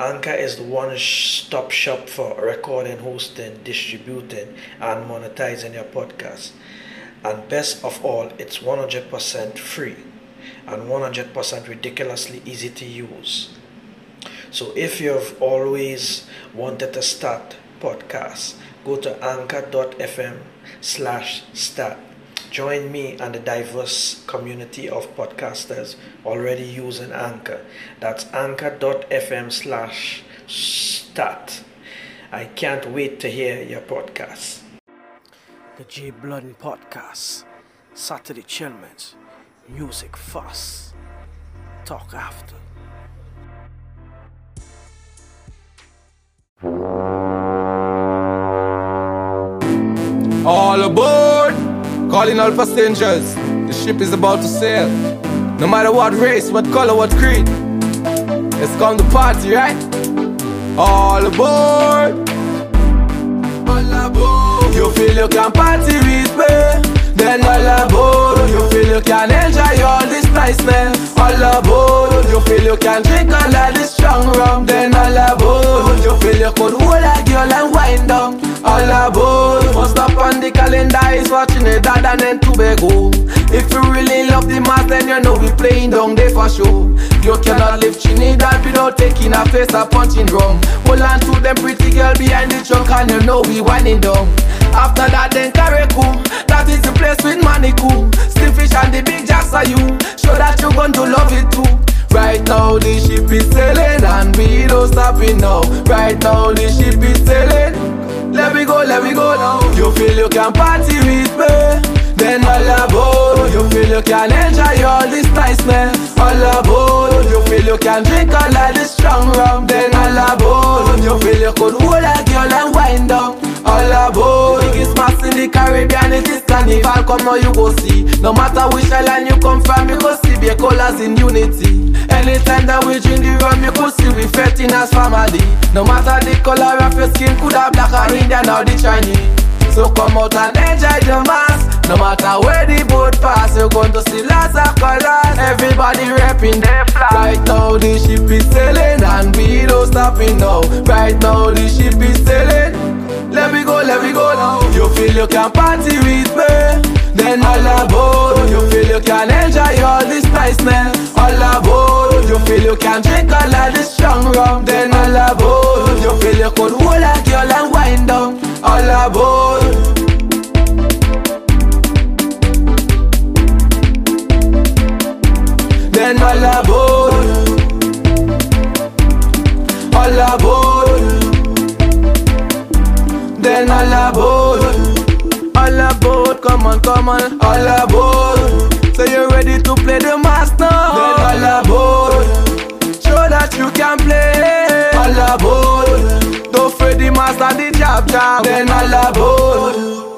Anchor is the one stop shop for recording, hosting, distributing, and monetizing your podcast. And best of all, it's 100% free and 100% ridiculously easy to use. So if you've always wanted to start podcasts, go to anchor.fm slash start Join me and the diverse community of podcasters already using Anchor. That's anchor.fm slash start. I can't wait to hear your podcast. The J Blood Podcast. Saturday Chillments. Music fuss. Talk after. All aboard! Calling all passengers, the ship is about to sail. No matter what race, what color, what creed, let's come to party, right? All aboard! All aboard! You feel you can party with me, then all aboard. You feel calendar is watching it dad and then Tobago. Oh. If you really love the mass, then you know we playing down there for sure. You cannot live Trinidad without taking a face a punching drum. Hold on to them pretty girl behind the trunk and you know we winding down. After that then Carriacou, that is the place with Manikou. Stifffish and the big jacks are you. Show that you're going to love it too. Right now the ship is sailing and we don't stop it now. Right now the ship is sailing. Let me go, let me go now. You feel you can party with me, then all aboard. You feel you can enjoy all this niceness, all aboard. You feel you can drink all of this strong rum, then all aboard. You feel you could hold a girl and wind down, all aboard. Biggest mass in the Caribbean, it is carnival. Come now you go see. No matter which island you come from, colors in unity. Anytime that we drink the rum, you could see we fetting as family. No matter the color of your skin, could have black or Indian or the Chinese. So come out and enjoy the mass. No matter where the boat pass, you're going to see lots of colors. Everybody rapping their flag. Right now the ship is sailing and we don't stop stopping now. Right now the ship is sailing. Let me go, let me go now. You feel you can party with me. Then all aboard, you feel you can enjoy all this niceness. All aboard, you feel you can drink all of this strong rum. Then all aboard, you feel you could hold a girl and wind down. All aboard. On, come on, all aboard. So you're ready to play the master? Then all aboard. Show that you can play. All aboard. Don't fret the master, the job job. Then all aboard.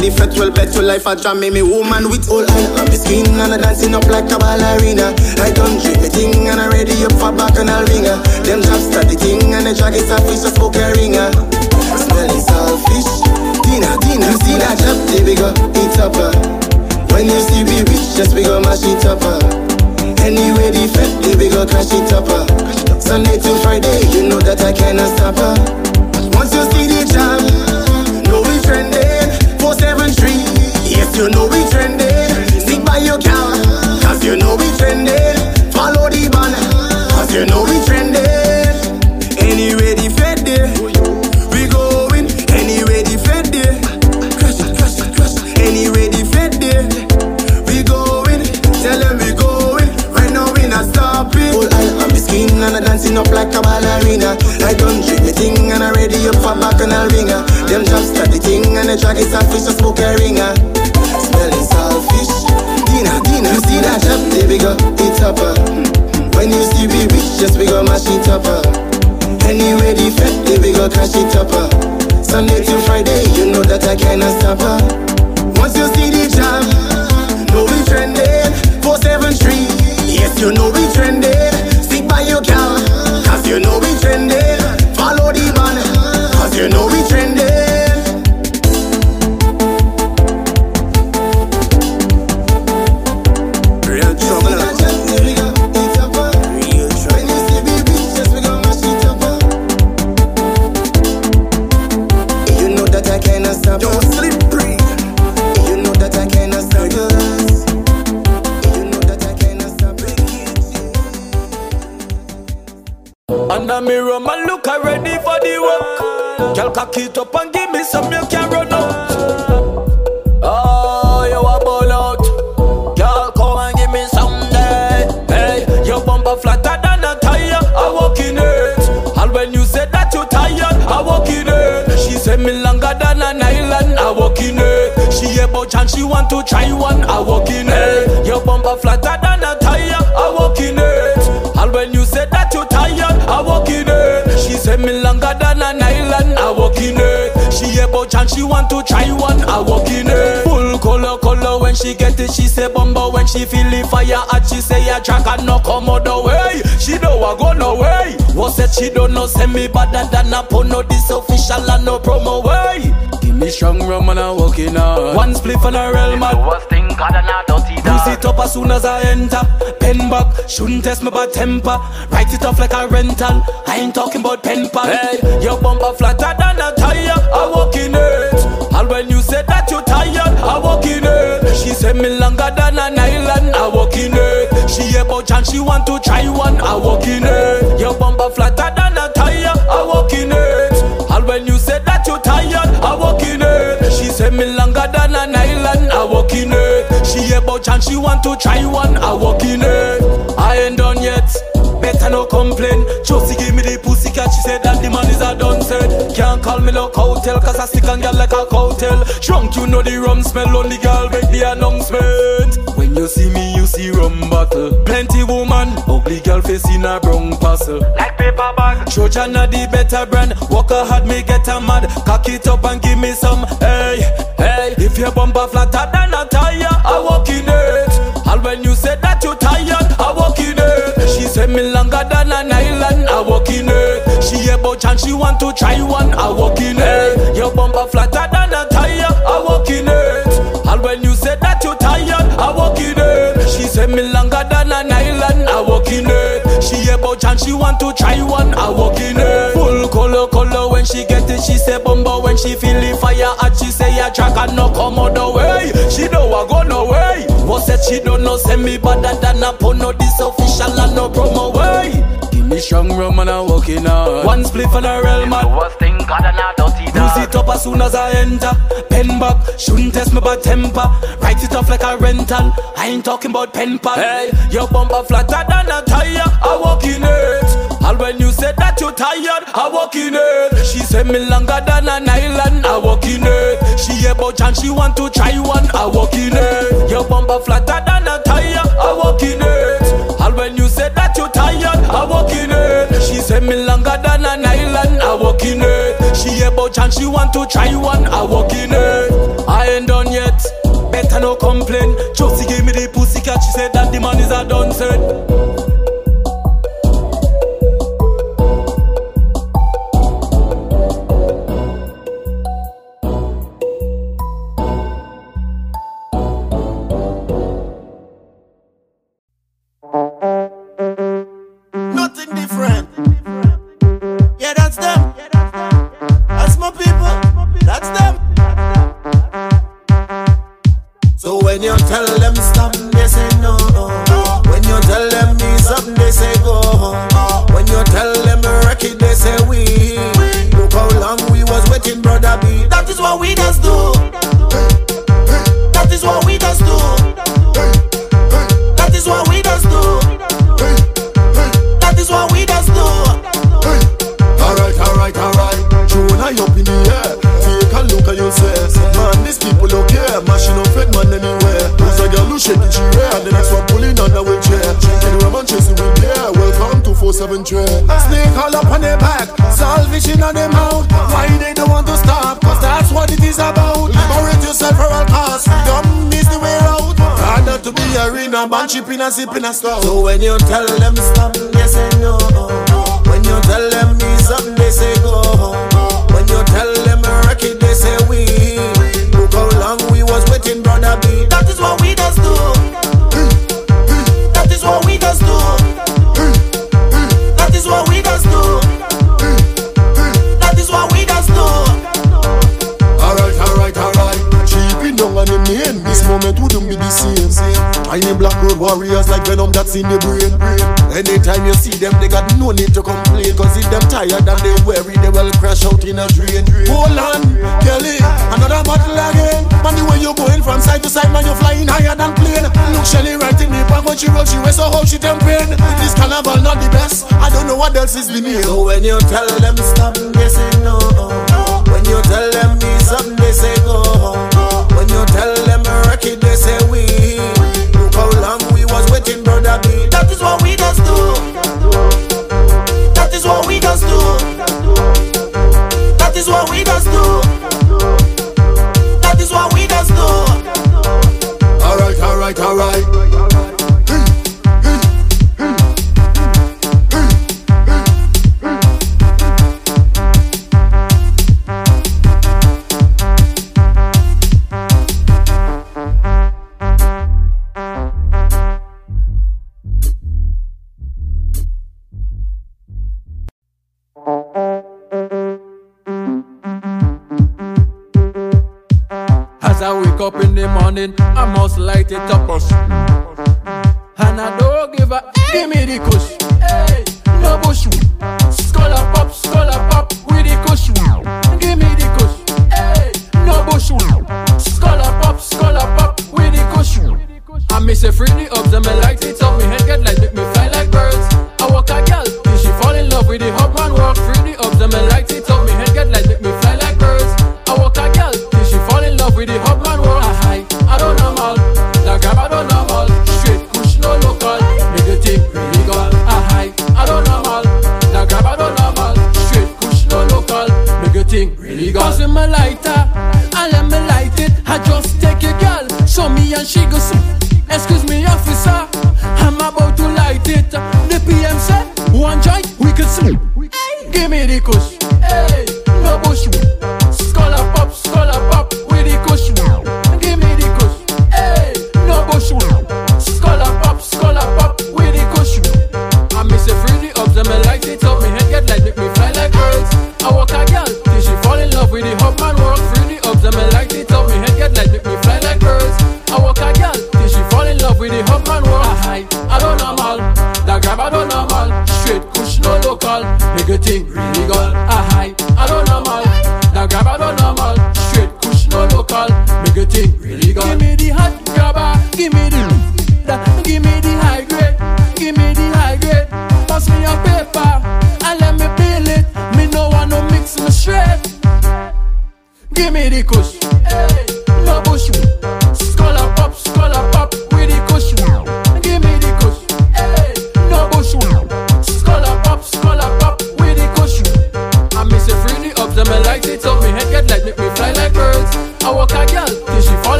The fat, well bet your life I jam me, me woman with all eye on the skin and I dancing up like a ballerina. I don't drink the thing and I ready up for back and I'll ringer. Them jobs start the thing and the drag is a fish, just smoke a ringer. Smelling saltfish. Dina, Dina, see that job, there we go, eat up. uh. When you see we reach, just we go mash it up. uh. Anyway, the fat, there we go crash it up. uh. Sunday to Friday, you know that I cannot stop. uh. Once you see you know we trending. Stick by your gal, cause you know we trending. Follow the banner, cause you know longer than an island. I walk in it. She a about chance she want to try one. I walk in it. Full color, color when she get it. She say bumper when she feel the fire. And she say a track and no come out the way. She don't go no way. What said she don't know send me better than a porno. This official and no promo way. Me strong rum and I walking on. One spliff and a real man. Worst thing God and a dirty Use dog. it up as soon as I enter. Pen back, shouldn't test my bad temper. Write it off like a rental. I ain't talking about pen pal. Hey, your bumper flatter than a tire. I walk in it. And when you said that you tired, I walk in it. She said me longer than an island. I walk in it. She about chance she want to try one. I walk in it. Your bumper flatter than walk in it. Eh. She about chance she want to try one. I walk in it. Eh. I ain't done yet. Better no complain. Josie give me the pussy cat. She said that the man is a done. Can't call me no hotel cause I stick and girl like a cocktail. Drunk, you know the rum smell. Only girl make the announcement. You see me, you see rum bottle. Plenty woman, ugly girl face in a brown parcel. Like paper bag. Trojan are the better brand. Walker hard, me get a mad. Cock it up and give me some. Hey, hey. If your bumper flatter than a tire, I walk in it. And when you said that you tired, I walk in it. She said me longer than an island, I walk in it. She a about chance she want to try one, I walk in it. Your bumper flatter than a tire, I walk in it. And when you said that you tired, I walk in it. She said me longer than an island, I walk in it. She about chance she want to try one, I walk in it. Full color, color when she get it, she say bumbo when she feel the fire hot she say ya track and no come out the way. She don't want go no way. What said she don't know? Send me better than a no this official and no promo way. Give me strong rum and I walk in out one split for the real man God and a dirty Use dog. it up as soon as I enter. Pen back, shouldn't test me bad temper. Write it off like a rental. I ain't talking about pen pal. Hey, your bumper flatter than a tire. I walk in it. And when you said that you tired, I walk in it. She said me longer than an island. I walk in it. She about chance she want to try one. I walk in it. Your bumper flatter than a tire. I walk in it. And when you said that you tired, I walk in it. She said me longer than an island. I walk in it. She about chance she want to try one. I walk in her, I ain't done yet. Better no complain. Josie gave me the pussy cat. She said that the man is a done said. Chipping and sipping and stuff. So when you tell them stop, they say no. In brain. Anytime you see them, they got no need to complain. Cause if them tired and they weary, they will crash out in a drain. Hold on, Kelly, eh, another battle again. Man, the way you going from side to side, man, you're flying higher than plane. Look, Shelly right in the back when she roll, she wears so how she tempering. This carnival not the best. I don't know what else is the. So when you tell them stop, they say no. When you tell them ease up, they say go. When you tell them it, they say we. That is in the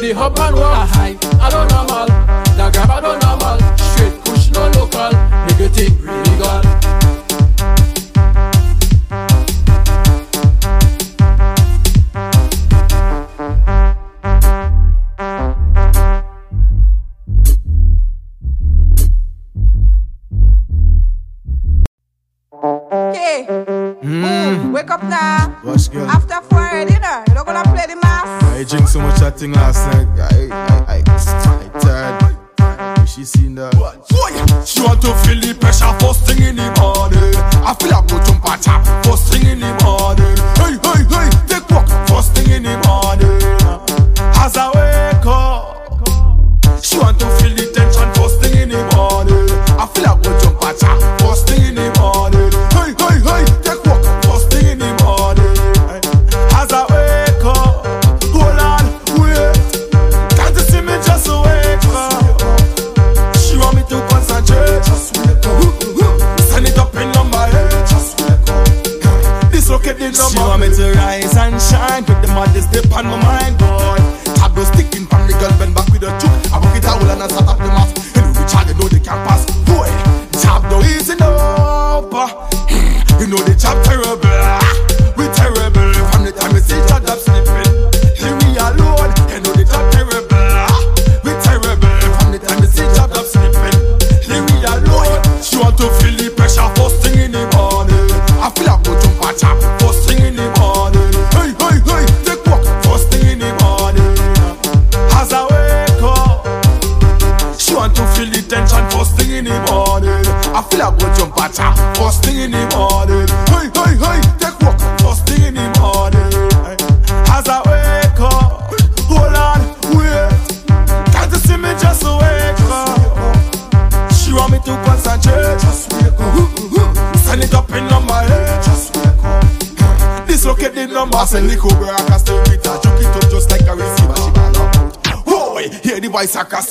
the hop and walk.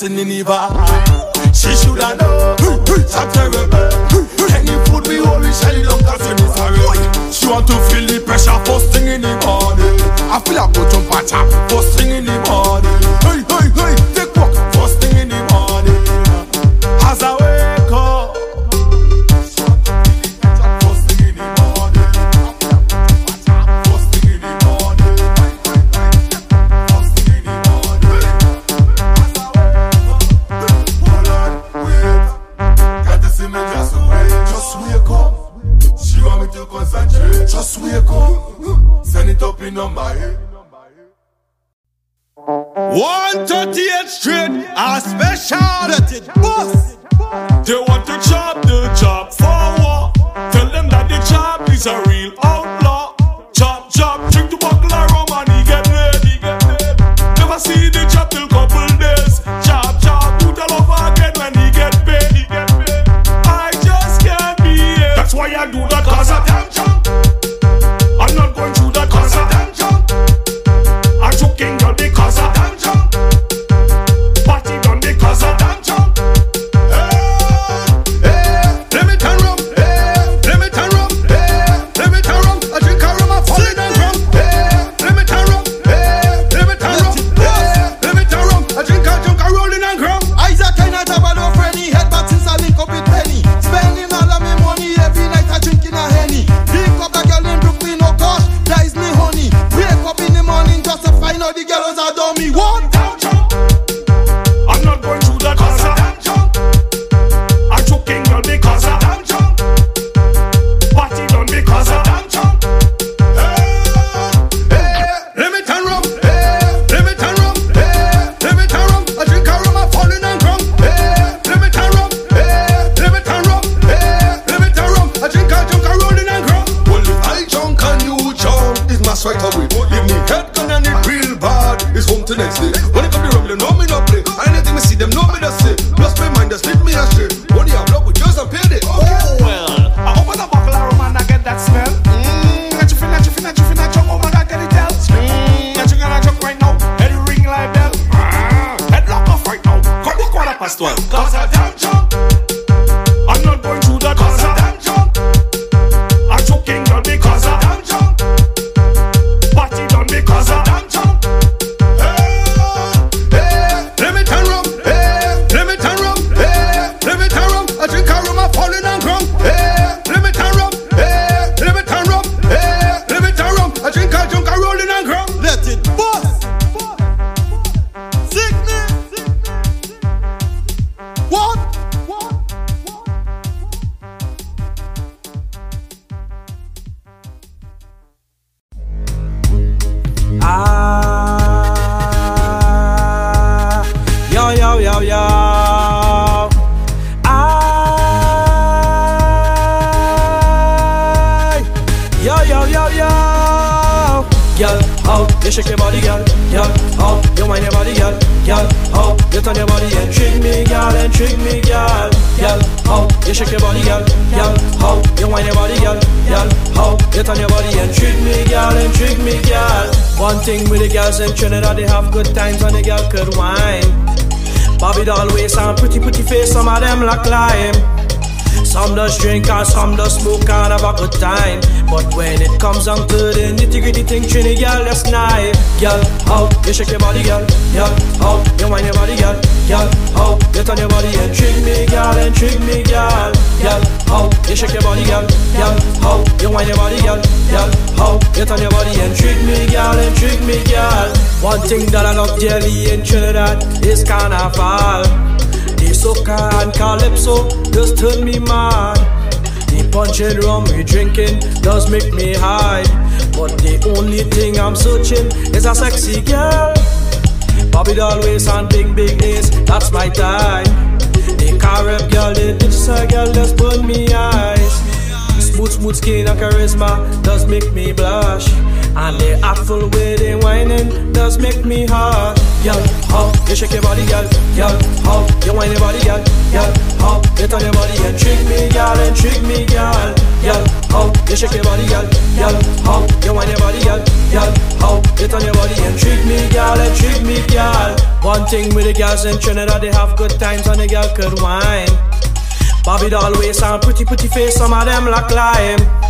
Voice is girl. How you shake your body, girl, girl. How you wind your body, girl, girl. How you turn your body and trick me, girl, and trick me, girl, girl. How you shake your body, girl, girl. How you wind your body, girl, girl. How you turn your body and trick me, girl, and trick me, girl. One thing with the girls in Trinidad, they have good times when the girl could wine. Bobby doll waist and pretty pretty face, some of them like lime. Some does drink and some does smoke and have a good time. But when it comes down to the nitty gritty thing, Trini girl, that's knife. Girl, how you shake your body, girl. Girl, how you wind your body, girl. Girl, how you turn your body and trick me, girl, and trick me, girl. Girl, how you shake your body, girl. Girl, how you wind your body, girl. Girl, how you turn your body and trick me, girl, and trick me, girl. One thing that I love dearly in Trinidad is carnival. Soca and calypso just turn me mad. The punch and rum we drinking does make me high. But the only thing I'm searching is a sexy girl. Bobby doll waist and big big ass, that's my type. The Carib girl, the digital girl just burn me eyes. Smooth smooth skin and charisma does make me blush. And the artful way whining does make me hot. Girl, how you shake your body, girl, girl, how you whine your body, girl, girl, how you turn your body and trick me, girl, and trick me, girl, girl, how you shake your body, girl, girl, how you whine your body, girl, girl, how you turn your body and trick me, girl, and trick me, girl. One thing with the girls in Trinidad, they have good times and the girl could whine. Bobby doll waist and pretty pretty face, some of them like lime.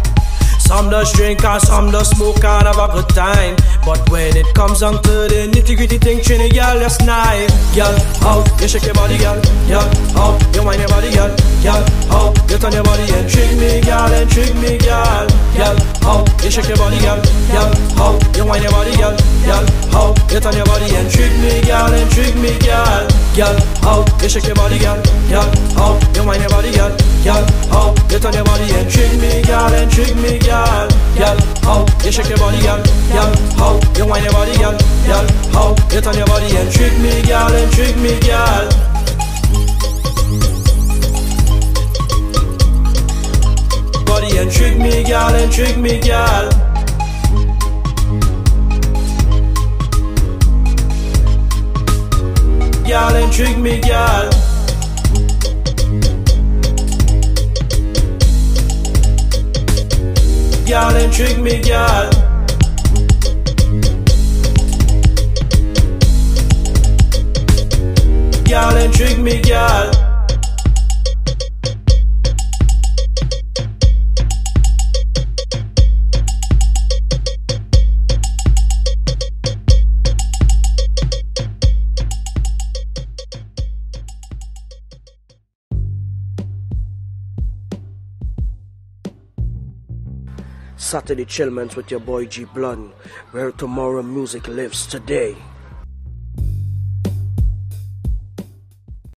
Some does drink and some does smoke and have a good time. But when it comes down to the nitty gritty thing, Trini girl, that's nice. Girl, how you shake your body, girl. Girl, how you wind your body, girl. Girl, how you turn your body and trick me, girl, and trick me, girl. Girl, how you shake your body, girl. Girl, how you wind your body, girl. Girl, how you turn your body and trick me, girl, and trick me, girl. Girl, how you shake your body, girl. Girl, how you wind your body, girl. Girl, how you turn your body and trick me, girl, and trick me, girl. Girl, how you shake your body, girl. Girl, how you wind your body, girl. Girl, how you turn your body and trick me, girl, and trick me, girl. Body and trick me, girl, and trick me, girl. Girl, and trick me, girl. Girl, and trick me, girl. Girl, and trick me, girl. Saturday Chillments with your boy G Blunt, where tomorrow music lives today.